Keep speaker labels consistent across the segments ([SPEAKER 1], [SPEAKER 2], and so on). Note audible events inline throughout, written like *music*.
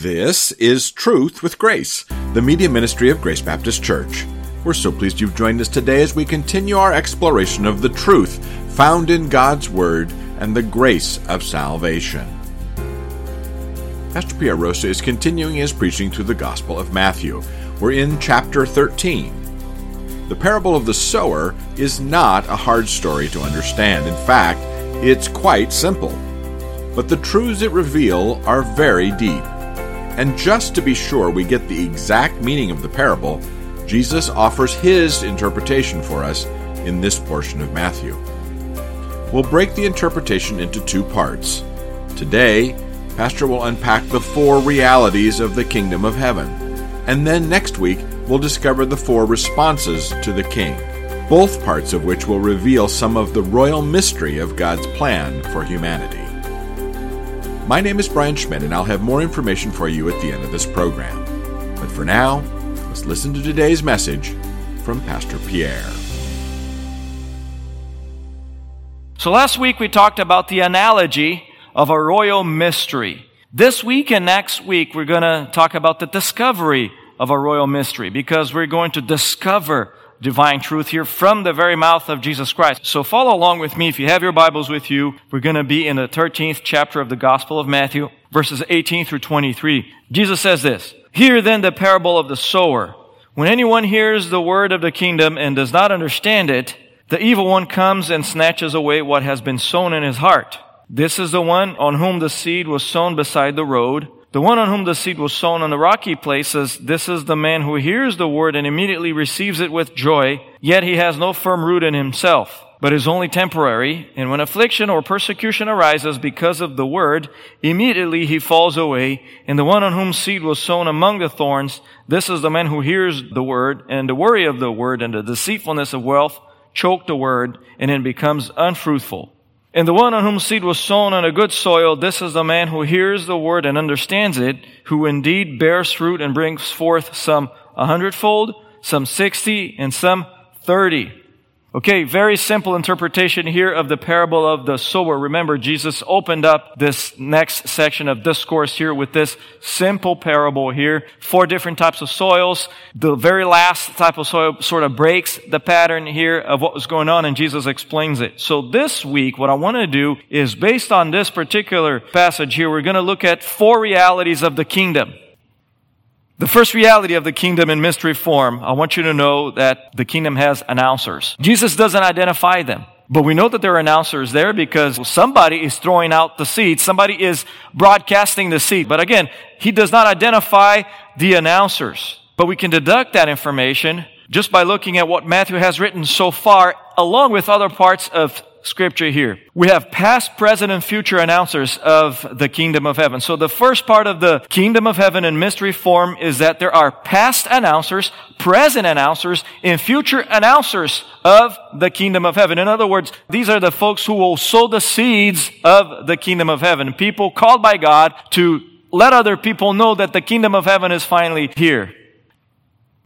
[SPEAKER 1] This is Truth with Grace, the media ministry of Grace Baptist Church. We're so pleased you've joined us today as we continue our exploration of the truth found in God's Word and the grace of salvation. Pastor Pierre Rosa is continuing his preaching through the Gospel of Matthew. We're in chapter 13. The parable of the sower is not a hard story to understand. In fact, it's quite simple. But the truths it reveals are very deep. And just to be sure we get the exact meaning of the parable, Jesus offers his interpretation for us in this portion of Matthew. We'll break the interpretation into two parts. Today, Pastor will unpack the four realities of the kingdom of heaven. And then next week, we'll discover the four responses to the king, both parts of which will reveal some of the royal mystery of God's plan for humanity. My name is Brian Schmidt, and I'll have more information for you at the end of this program. But for now, let's listen to today's message from Pastor Pierre.
[SPEAKER 2] So last week we talked about the analogy of a royal mystery. This week and next week we're going to talk about the discovery of a royal mystery because we're going to discover divine truth here from the very mouth of Jesus Christ. So follow along with me. If you have your Bibles with you, we're going to be in the 13th chapter of the Gospel of Matthew, verses 18 through 23. Jesus says this, Hear then the parable of the sower. When anyone hears the word of the kingdom and does not understand it, the evil one comes and snatches away what has been sown in his heart. This is the one on whom the seed was sown beside the road. The one on whom the seed was sown on the rocky places, this is the man who hears the word and immediately receives it with joy, yet he has no firm root in himself, but is only temporary. And when affliction or persecution arises because of the word, immediately he falls away. And the one on whom seed was sown among the thorns, this is the man who hears the word, and the worry of the word and the deceitfulness of wealth choke the word, and it becomes unfruitful. And the one on whom seed was sown on a good soil, this is the man who hears the word and understands it, who indeed bears fruit and brings forth some a hundredfold, some sixty, and some thirty. Okay, very simple interpretation here of the parable of the sower. Remember, Jesus opened up this next section of discourse here with this simple parable here. Four different types of soils. The very last type of soil sort of breaks the pattern here of what was going on and Jesus explains it. So this week, what I want to do is based on this particular passage here, we're going to look at four realities of the kingdom. The first reality of the kingdom in mystery form, I want you to know that the kingdom has announcers. Jesus doesn't identify them. But we know that there are announcers there because somebody is throwing out the seed. Somebody is broadcasting the seed. But again, he does not identify the announcers. But we can deduct that information just by looking at what Matthew has written so far, along with other parts of scripture here. We have past, present, and future announcers of the kingdom of heaven. So the first part of the kingdom of heaven in mystery form is that there are past announcers, present announcers, and future announcers of the kingdom of heaven. In other words, these are the folks who will sow the seeds of the kingdom of heaven. People called by God to let other people know that the kingdom of heaven is finally here.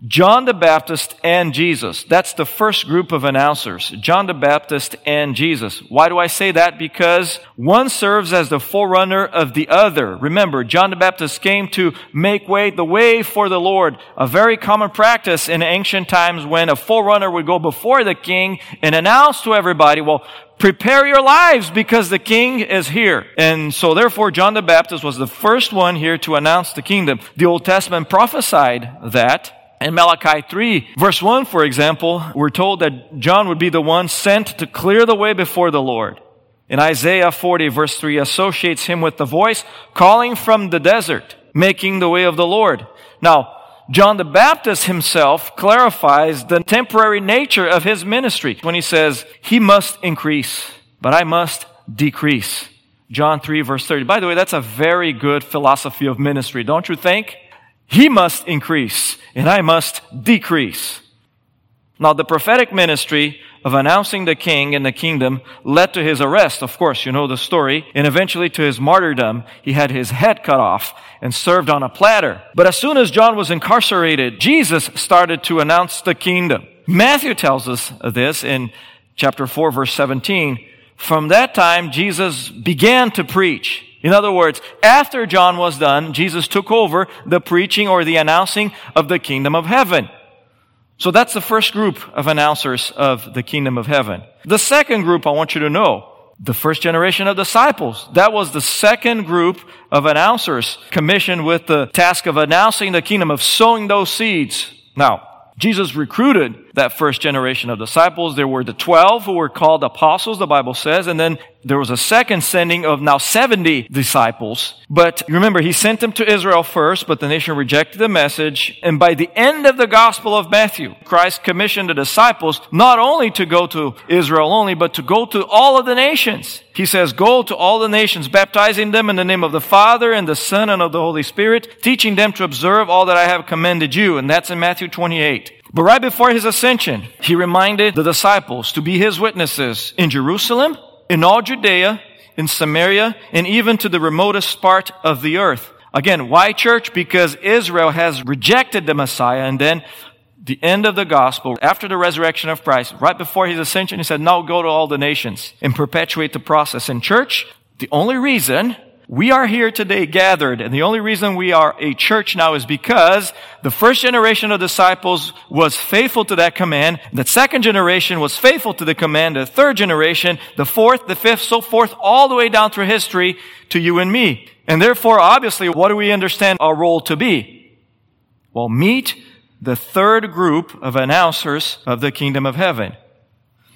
[SPEAKER 2] John the Baptist and Jesus. That's the first group of announcers. John the Baptist and Jesus. Why do I say that? Because one serves as the forerunner of the other. Remember, John the Baptist came to make way, the way for the Lord. A very common practice in ancient times when a forerunner would go before the king and announce to everybody, well, prepare your lives because the king is here. And so therefore John the Baptist was the first one here to announce the kingdom. The Old Testament prophesied that. In Malachi 3, verse 1, for example, we're told that John would be the one sent to clear the way before the Lord. In Isaiah 40, verse 3, associates him with the voice calling from the desert, making the way of the Lord. Now, John the Baptist himself clarifies the temporary nature of his ministry when he says, He must increase, but I must decrease. John 3, verse 30. By the way, that's a very good philosophy of ministry, don't you think? He must increase and I must decrease. Now, the prophetic ministry of announcing the king and the kingdom led to his arrest. Of course, you know the story. And eventually to his martyrdom, he had his head cut off and served on a platter. But as soon as John was incarcerated, Jesus started to announce the kingdom. Matthew tells us this in chapter 4, verse 17. From that time, Jesus began to preach In other words, after John was done, Jesus took over the preaching or the announcing of the kingdom of heaven. So that's the first group of announcers of the kingdom of heaven. The second group I want you to know, the first generation of disciples. That was the second group of announcers commissioned with the task of announcing the kingdom, of sowing those seeds. Now, Jesus recruited that first generation of disciples. There were the 12 who were called apostles, the Bible says, and then there was a second sending of now 70 disciples. But remember, he sent them to Israel first, but the nation rejected the message. And by the end of the Gospel of Matthew, Christ commissioned the disciples not only to go to Israel only, but to go to all of the nations. He says, go to all the nations, baptizing them in the name of the Father and the Son and of the Holy Spirit, teaching them to observe all that I have commanded you. And that's in Matthew 28. But right before his ascension, he reminded the disciples to be his witnesses in Jerusalem, in all Judea, in Samaria, and even to the remotest part of the earth. Again, why church? Because Israel has rejected the Messiah and then the end of the gospel, after the resurrection of Christ, right before his ascension, he said, now go to all the nations and perpetuate the process. In church, the only reason we are here today gathered, and the only reason we are a church now is because the first generation of disciples was faithful to that command. The second generation was faithful to the command. The third generation, the fourth, the fifth, so forth, all the way down through history to you and me. And therefore, obviously, what do we understand our role to be? Well, meet the third group of announcers of the kingdom of heaven.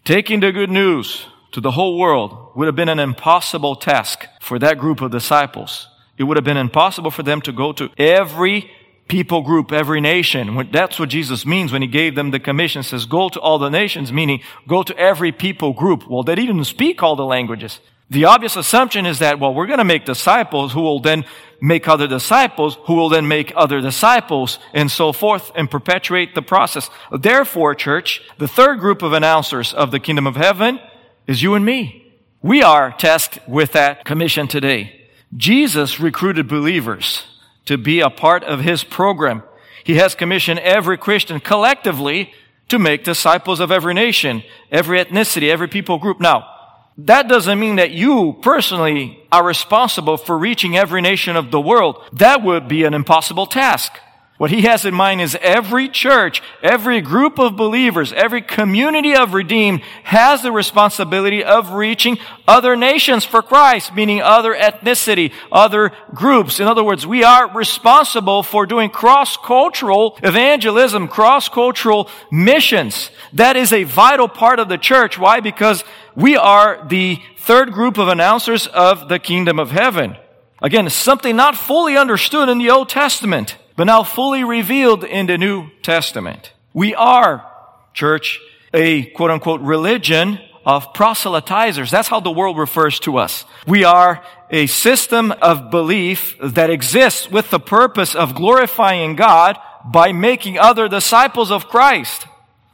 [SPEAKER 2] Taking the good news to the whole world would have been an impossible task for that group of disciples. It would have been impossible for them to go to every people group, every nation. That's what Jesus means when he gave them the commission. says, go to all the nations, meaning go to every people group. Well, they didn't speak all the languages. The obvious assumption is that, well, we're going to make disciples who will then make other disciples, who will then make other disciples, and so forth, and perpetuate the process. Therefore, church, the third group of announcers of the kingdom of heaven is you and me. We are tasked with that commission today. Jesus recruited believers to be a part of his program. He has commissioned every Christian collectively to make disciples of every nation, every ethnicity, every people group. Now, that doesn't mean that you personally are responsible for reaching every nation of the world. That would be an impossible task. What he has in mind is every church, every group of believers, every community of redeemed has the responsibility of reaching other nations for Christ, meaning other ethnicity, other groups. In other words, we are responsible for doing cross-cultural evangelism, cross-cultural missions. That is a vital part of the church. Why? Because we are the third group of announcers of the kingdom of heaven. Again, something not fully understood in the Old Testament but now fully revealed in the New Testament. We are, church, a quote unquote religion of proselytizers. That's how the world refers to us. We are a system of belief that exists with the purpose of glorifying God by making other disciples of Christ.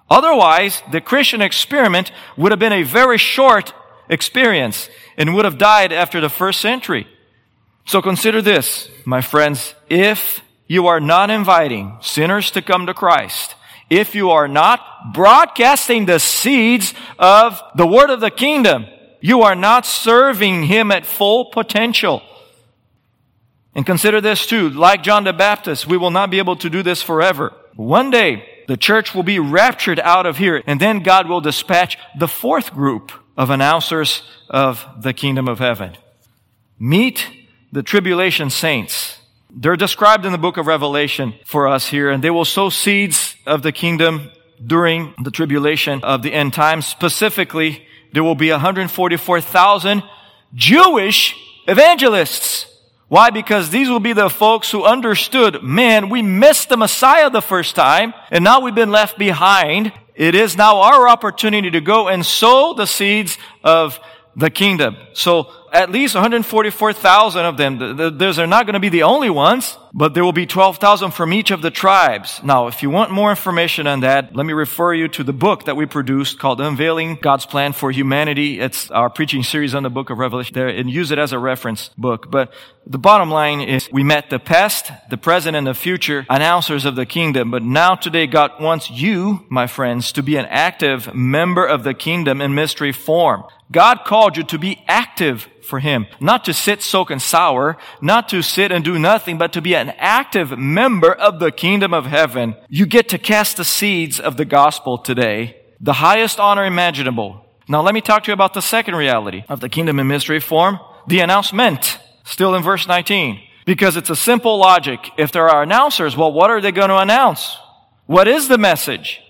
[SPEAKER 2] Otherwise, the Christian experiment would have been a very short experience and would have died after the first century. So consider this, my friends. If you are not inviting sinners to come to Christ, if you are not broadcasting the seeds of the word of the kingdom, you are not serving him at full potential. And consider this too, like John the Baptist, we will not be able to do this forever. One day, the church will be raptured out of here, and then God will dispatch the fourth group of announcers of the kingdom of heaven. Meet the tribulation saints they're described in the book of Revelation for us here, and they will sow seeds of the kingdom during the tribulation of the end times. Specifically, there will be 144,000 Jewish evangelists. Why? Because these will be the folks who understood, man, we missed the Messiah the first time, and now we've been left behind. It is now our opportunity to go and sow the seeds of the kingdom. So at least 144,000 of them. Those are not going to be the only ones, but there will be 12,000 from each of the tribes. Now, if you want more information on that, let me refer you to the book that we produced called Unveiling God's Plan for Humanity. It's our preaching series on the book of Revelation there and use it as a reference book. But the bottom line is we met the past, the present, and the future announcers of the kingdom. But now today God wants you, my friends, to be an active member of the kingdom in mystery form. God called you to be active for Him, not to sit, soak, and sour, not to sit and do nothing, but to be an active member of the kingdom of heaven. You get to cast the seeds of the gospel today, the highest honor imaginable. Now let me talk to you about the second reality of the kingdom and mystery form, the announcement, still in verse 19. Because it's a simple logic. If there are announcers, well, what are they going to announce? What is the message?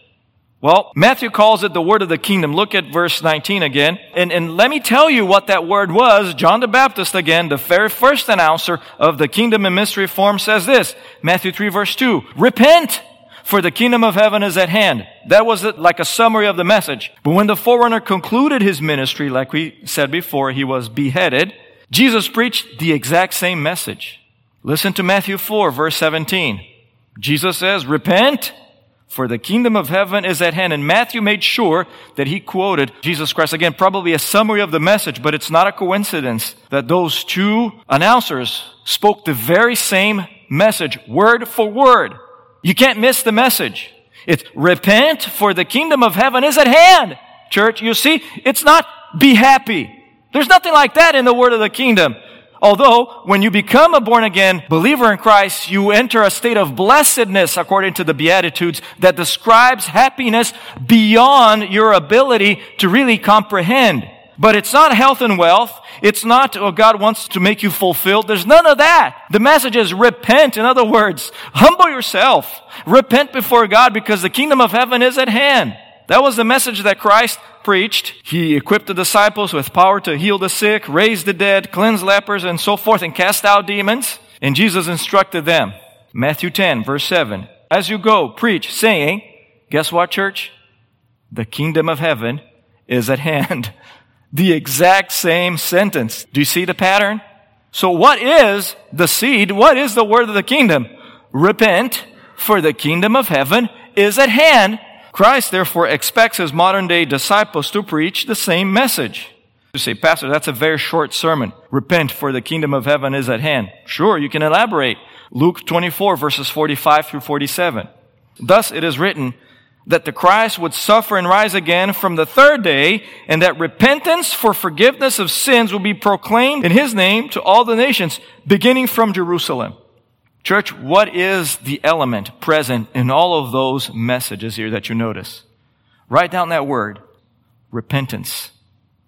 [SPEAKER 2] Well, Matthew calls it the word of the kingdom. Look at verse 19 again. And, and let me tell you what that word was. John the Baptist, again, the very first announcer of the kingdom and mystery form says this. Matthew 3 verse 2. Repent, for the kingdom of heaven is at hand. That was like a summary of the message. But when the forerunner concluded his ministry, like we said before, he was beheaded, Jesus preached the exact same message. Listen to Matthew 4 verse 17. Jesus says, repent, for the kingdom of heaven is at hand. And Matthew made sure that he quoted Jesus Christ. Again, probably a summary of the message, but it's not a coincidence that those two announcers spoke the very same message, word for word. You can't miss the message. It's repent for the kingdom of heaven is at hand. Church, you see, it's not be happy. There's nothing like that in the word of the kingdom. Although, when you become a born again believer in Christ, you enter a state of blessedness according to the Beatitudes that describes happiness beyond your ability to really comprehend. But it's not health and wealth. It's not, oh, God wants to make you fulfilled. There's none of that. The message is repent. In other words, humble yourself. Repent before God because the kingdom of heaven is at hand. That was the message that Christ preached. He equipped the disciples with power to heal the sick, raise the dead, cleanse lepers, and so forth, and cast out demons. And Jesus instructed them. Matthew 10, verse 7. As you go, preach, saying, guess what, church? The kingdom of heaven is at *laughs* hand. The exact same sentence. Do you see the pattern? So what is the seed? What is the word of the kingdom? Repent, for the kingdom of heaven is at hand. Christ therefore expects his modern day disciples to preach the same message. You say, Pastor, that's a very short sermon. Repent for the kingdom of heaven is at hand. Sure, you can elaborate. Luke 24 verses 45 through 47. Thus it is written that the Christ would suffer and rise again from the third day and that repentance for forgiveness of sins will be proclaimed in his name to all the nations, beginning from Jerusalem. Church, what is the element present in all of those messages here that you notice? Write down that word. Repentance.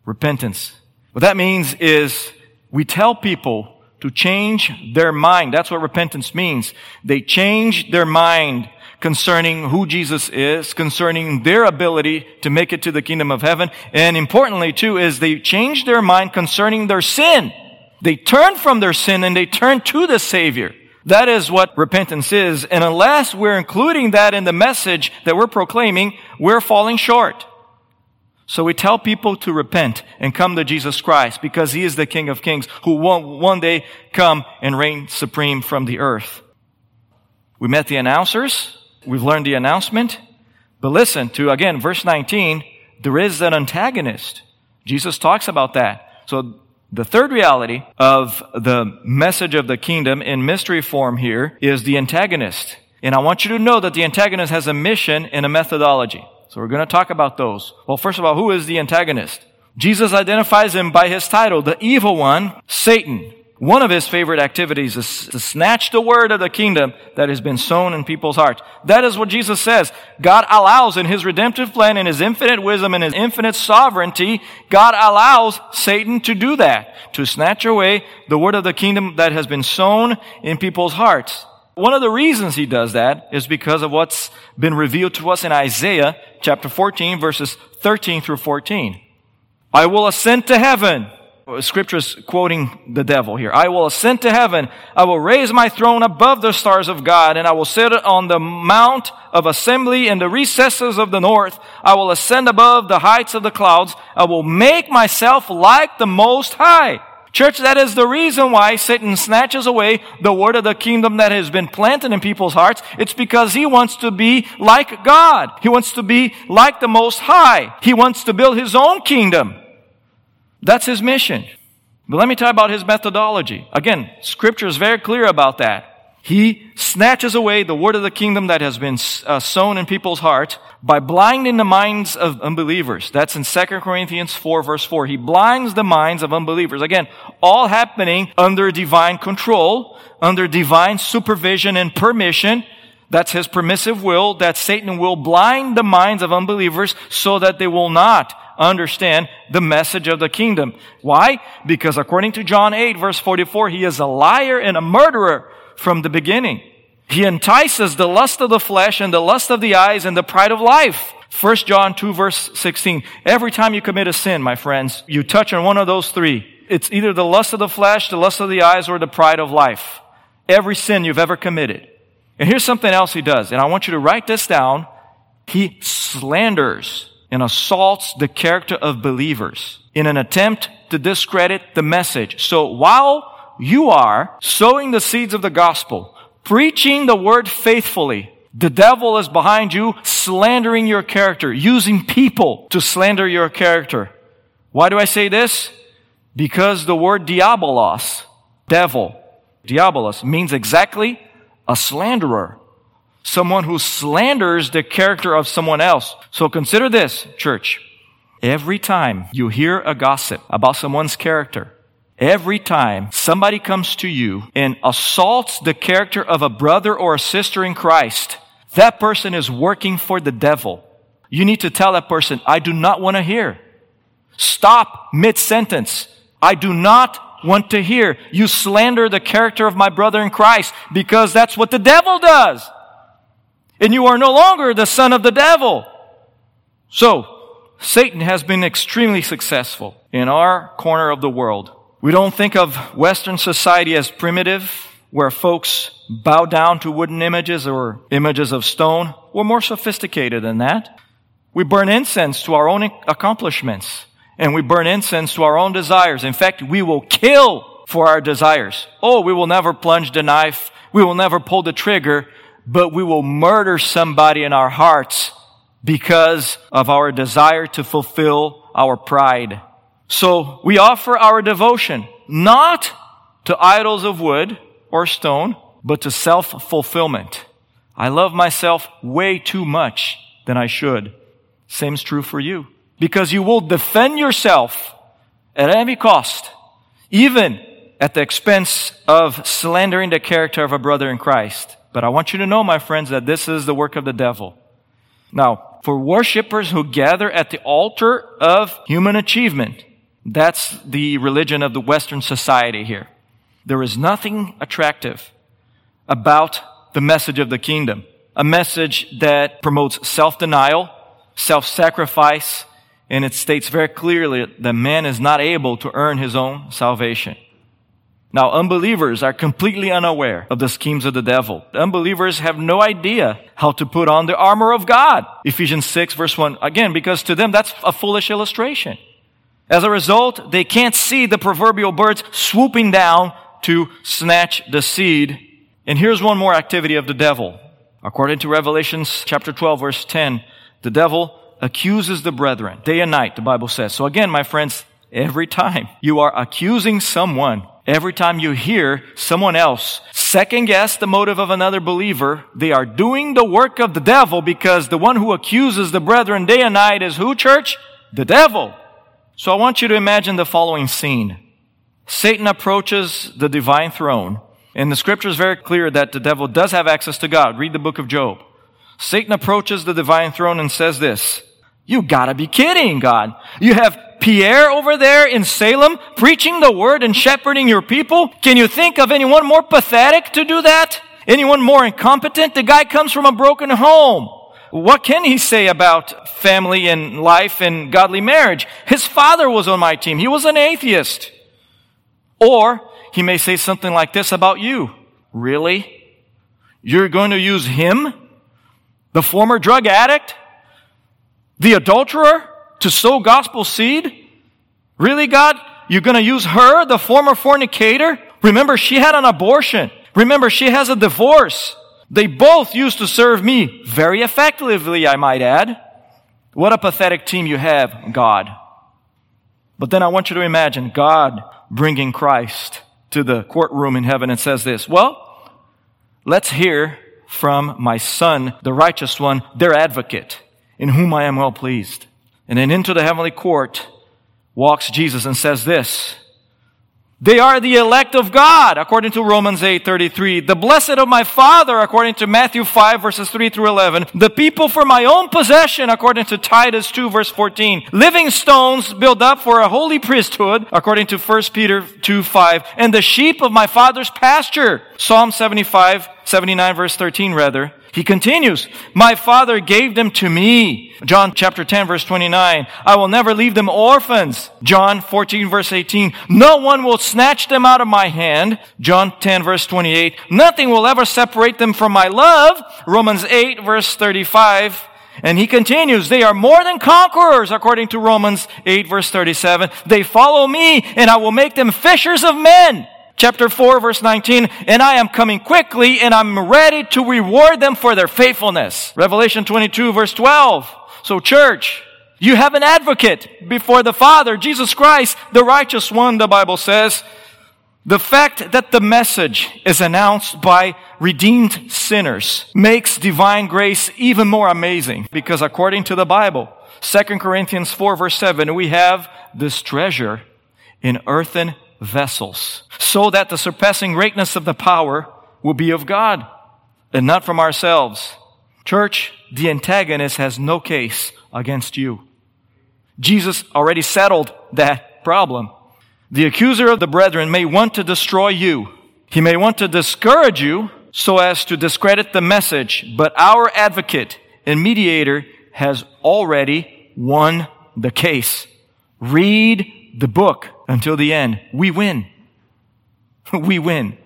[SPEAKER 2] Repentance. What that means is we tell people to change their mind. That's what repentance means. They change their mind concerning who Jesus is, concerning their ability to make it to the kingdom of heaven. And importantly too is they change their mind concerning their sin. They turn from their sin and they turn to the Savior. That is what repentance is. And unless we're including that in the message that we're proclaiming, we're falling short. So we tell people to repent and come to Jesus Christ because He is the King of Kings who will one day come and reign supreme from the earth. We met the announcers. We've learned the announcement. But listen to, again, verse 19. There is an antagonist. Jesus talks about that. So the third reality of the message of the kingdom in mystery form here is the antagonist. And I want you to know that the antagonist has a mission and a methodology. So we're going to talk about those. Well, first of all, who is the antagonist? Jesus identifies him by his title, the evil one, Satan. One of his favorite activities is to snatch the word of the kingdom that has been sown in people's hearts. That is what Jesus says. God allows in his redemptive plan, in his infinite wisdom, and his infinite sovereignty, God allows Satan to do that, to snatch away the word of the kingdom that has been sown in people's hearts. One of the reasons he does that is because of what's been revealed to us in Isaiah chapter 14 verses 13 through 14. I will ascend to heaven Uh, Scripture is quoting the devil here. I will ascend to heaven. I will raise my throne above the stars of God, and I will sit on the mount of assembly in the recesses of the north. I will ascend above the heights of the clouds. I will make myself like the Most High. Church, that is the reason why Satan snatches away the word of the kingdom that has been planted in people's hearts. It's because he wants to be like God. He wants to be like the Most High. He wants to build his own kingdom. That's his mission. But let me tell you about his methodology. Again, scripture is very clear about that. He snatches away the word of the kingdom that has been uh, sown in people's hearts by blinding the minds of unbelievers. That's in 2 Corinthians 4 verse 4. He blinds the minds of unbelievers. Again, all happening under divine control, under divine supervision and permission. That's his permissive will that Satan will blind the minds of unbelievers so that they will not understand the message of the kingdom. Why? Because according to John 8 verse 44, he is a liar and a murderer from the beginning. He entices the lust of the flesh and the lust of the eyes and the pride of life. 1 John 2 verse 16. Every time you commit a sin, my friends, you touch on one of those three. It's either the lust of the flesh, the lust of the eyes, or the pride of life. Every sin you've ever committed. And here's something else he does, and I want you to write this down. He slanders and assaults the character of believers in an attempt to discredit the message. So while you are sowing the seeds of the gospel, preaching the word faithfully. The devil is behind you, slandering your character, using people to slander your character. Why do I say this? Because the word diabolos, devil, diabolos, means exactly a slanderer. Someone who slanders the character of someone else. So consider this, church. Every time you hear a gossip about someone's character, Every time somebody comes to you and assaults the character of a brother or a sister in Christ, that person is working for the devil. You need to tell that person, I do not want to hear. Stop mid sentence. I do not want to hear. You slander the character of my brother in Christ because that's what the devil does. And you are no longer the son of the devil. So, Satan has been extremely successful in our corner of the world we don't think of Western society as primitive, where folks bow down to wooden images or images of stone. We're more sophisticated than that. We burn incense to our own accomplishments, and we burn incense to our own desires. In fact, we will kill for our desires. Oh, we will never plunge the knife. We will never pull the trigger, but we will murder somebody in our hearts because of our desire to fulfill our pride. So we offer our devotion not to idols of wood or stone, but to self-fulfillment. I love myself way too much than I should. Same's true for you. Because you will defend yourself at any cost, even at the expense of slandering the character of a brother in Christ. But I want you to know, my friends, that this is the work of the devil. Now, for worshippers who gather at the altar of human achievement, that's the religion of the Western society here. There is nothing attractive about the message of the kingdom. A message that promotes self-denial, self-sacrifice, and it states very clearly that man is not able to earn his own salvation. Now, unbelievers are completely unaware of the schemes of the devil. Unbelievers have no idea how to put on the armor of God. Ephesians 6 verse 1. Again, because to them that's a foolish illustration. As a result, they can't see the proverbial birds swooping down to snatch the seed. And here's one more activity of the devil. According to Revelations chapter 12 verse 10, the devil accuses the brethren day and night, the Bible says. So again, my friends, every time you are accusing someone, every time you hear someone else second guess the motive of another believer, they are doing the work of the devil because the one who accuses the brethren day and night is who, church? The devil. So I want you to imagine the following scene. Satan approaches the divine throne, and the scripture is very clear that the devil does have access to God. Read the book of Job. Satan approaches the divine throne and says this, you gotta be kidding, God. You have Pierre over there in Salem preaching the word and shepherding your people. Can you think of anyone more pathetic to do that? Anyone more incompetent? The guy comes from a broken home. What can he say about family and life and godly marriage? His father was on my team. He was an atheist. Or he may say something like this about you. Really? You're going to use him? The former drug addict? The adulterer? To sow gospel seed? Really, God? You're going to use her, the former fornicator? Remember, she had an abortion. Remember, she has a divorce. They both used to serve me very effectively, I might add. What a pathetic team you have, God. But then I want you to imagine God bringing Christ to the courtroom in heaven and says this, well, Let's hear from my son, the righteous one, their advocate, in whom I am well pleased. And then into the heavenly court walks Jesus and says this, they are the elect of God, according to Romans 8:33. The blessed of my Father, according to Matthew 5 verses 3 through 11. The people for my own possession, according to Titus 2 verse 14. Living stones built up for a holy priesthood, according to 1 Peter 2 5. And the sheep of my Father's pasture. Psalm 75, 79 verse 13 rather. He continues, My Father gave them to me. John chapter 10 verse 29. I will never leave them orphans. John 14 verse 18. No one will snatch them out of my hand. John 10 verse 28. Nothing will ever separate them from my love. Romans 8 verse 35. And he continues, they are more than conquerors, according to Romans 8 verse 37. They follow me, and I will make them fishers of men chapter 4 verse 19, and I am coming quickly and I'm ready to reward them for their faithfulness. Revelation 22 verse 12. So church, you have an advocate before the Father, Jesus Christ, the righteous one, the Bible says. The fact that the message is announced by redeemed sinners makes divine grace even more amazing because according to the Bible, 2 Corinthians 4 verse 7, we have this treasure in earthen vessels, so that the surpassing greatness of the power will be of God and not from ourselves. Church, the antagonist has no case against you. Jesus already settled that problem. The accuser of the brethren may want to destroy you. He may want to discourage you so as to discredit the message, but our advocate and mediator has already won the case. Read the book until the end. We win. *laughs* we win.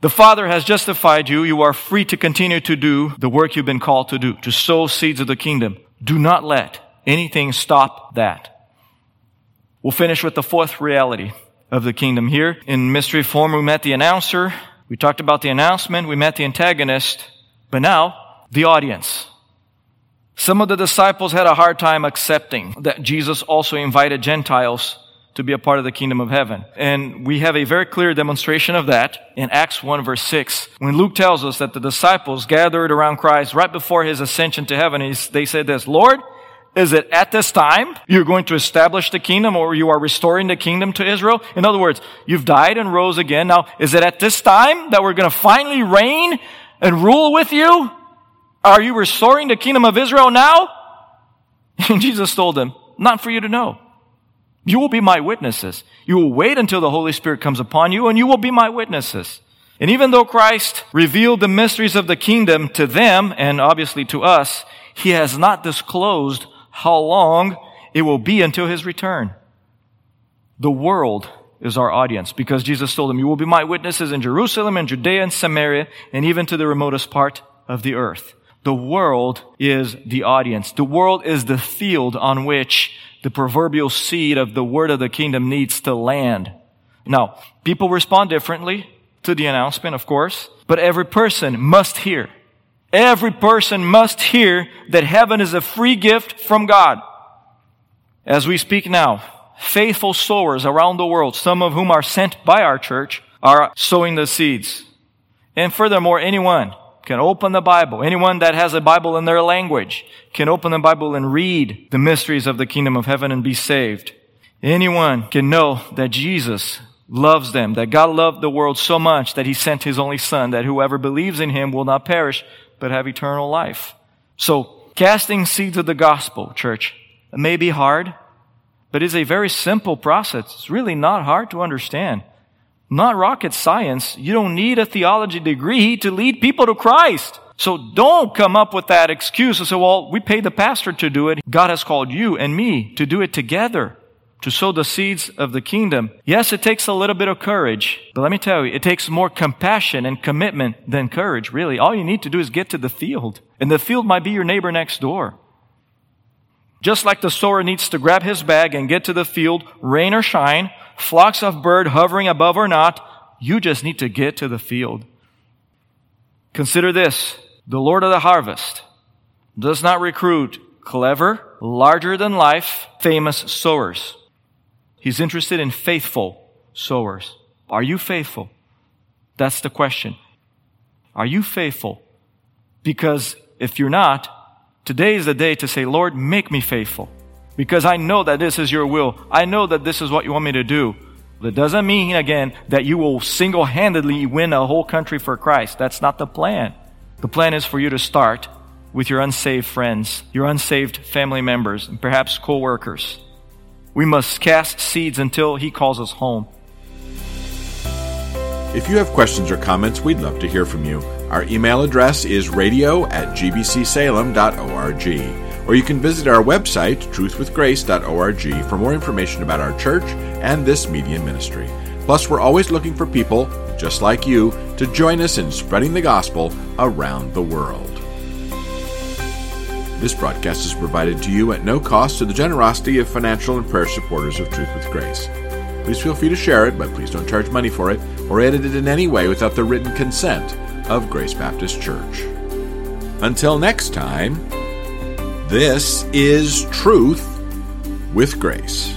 [SPEAKER 2] The Father has justified you. You are free to continue to do the work you've been called to do, to sow seeds of the kingdom. Do not let anything stop that. We'll finish with the fourth reality of the kingdom here. In mystery form, we met the announcer. We talked about the announcement. We met the antagonist. But now, the audience. Some of the disciples had a hard time accepting that Jesus also invited Gentiles to be a part of the kingdom of heaven. And we have a very clear demonstration of that in Acts 1 verse 6. When Luke tells us that the disciples gathered around Christ right before his ascension to heaven, they said this, Lord, is it at this time you're going to establish the kingdom or you are restoring the kingdom to Israel? In other words, you've died and rose again. Now, is it at this time that we're going to finally reign and rule with you? Are you restoring the kingdom of Israel now? *laughs* And Jesus told them, Not for you to know. You will be my witnesses. You will wait until the Holy Spirit comes upon you, and you will be my witnesses. And even though Christ revealed the mysteries of the kingdom to them, and obviously to us, he has not disclosed how long it will be until his return. The world is our audience because Jesus told them, You will be my witnesses in Jerusalem and Judea and Samaria and even to the remotest part of the earth. The world is the audience. The world is the field on which the proverbial seed of the word of the kingdom needs to land. Now, people respond differently to the announcement, of course, but every person must hear. Every person must hear that heaven is a free gift from God. As we speak now, faithful sowers around the world, some of whom are sent by our church, are sowing the seeds. And furthermore, anyone can open the Bible. Anyone that has a Bible in their language can open the Bible and read the mysteries of the kingdom of heaven and be saved. Anyone can know that Jesus loves them, that God loved the world so much that he sent his only son, that whoever believes in him will not perish, but have eternal life. So, casting seeds of the gospel, church, may be hard, but it's a very simple process. It's really not hard to understand. Not rocket science. You don't need a theology degree to lead people to Christ. So don't come up with that excuse and say, well, we paid the pastor to do it. God has called you and me to do it together, to sow the seeds of the kingdom. Yes, it takes a little bit of courage, but let me tell you, it takes more compassion and commitment than courage, really. All you need to do is get to the field. And the field might be your neighbor next door. Just like the sower needs to grab his bag and get to the field, rain or shine, flocks of bird hovering above or not, you just need to get to the field. Consider this. The Lord of the harvest does not recruit clever, larger than life, famous sowers. He's interested in faithful sowers. Are you faithful? That's the question. Are you faithful? Because if you're not, today is the day to say, Lord, make me faithful. Because I know that this is your will. I know that this is what you want me to do. That doesn't mean, again, that you will single handedly win a whole country for Christ. That's not the plan. The plan is for you to start with your unsaved friends, your unsaved family members, and perhaps co workers. We must cast seeds until He calls us home.
[SPEAKER 1] If you have questions or comments, we'd love to hear from you. Our email address is radio at gbcsalem.org, or you can visit our website, truthwithgrace.org, for more information about our church and this media ministry. Plus, we're always looking for people, just like you, to join us in spreading the gospel around the world. This broadcast is provided to you at no cost to the generosity of financial and prayer supporters of Truth with Grace. Please feel free to share it, but please don't charge money for it or edit it in any way without the written consent of Grace Baptist Church. Until next time, this is Truth with Grace.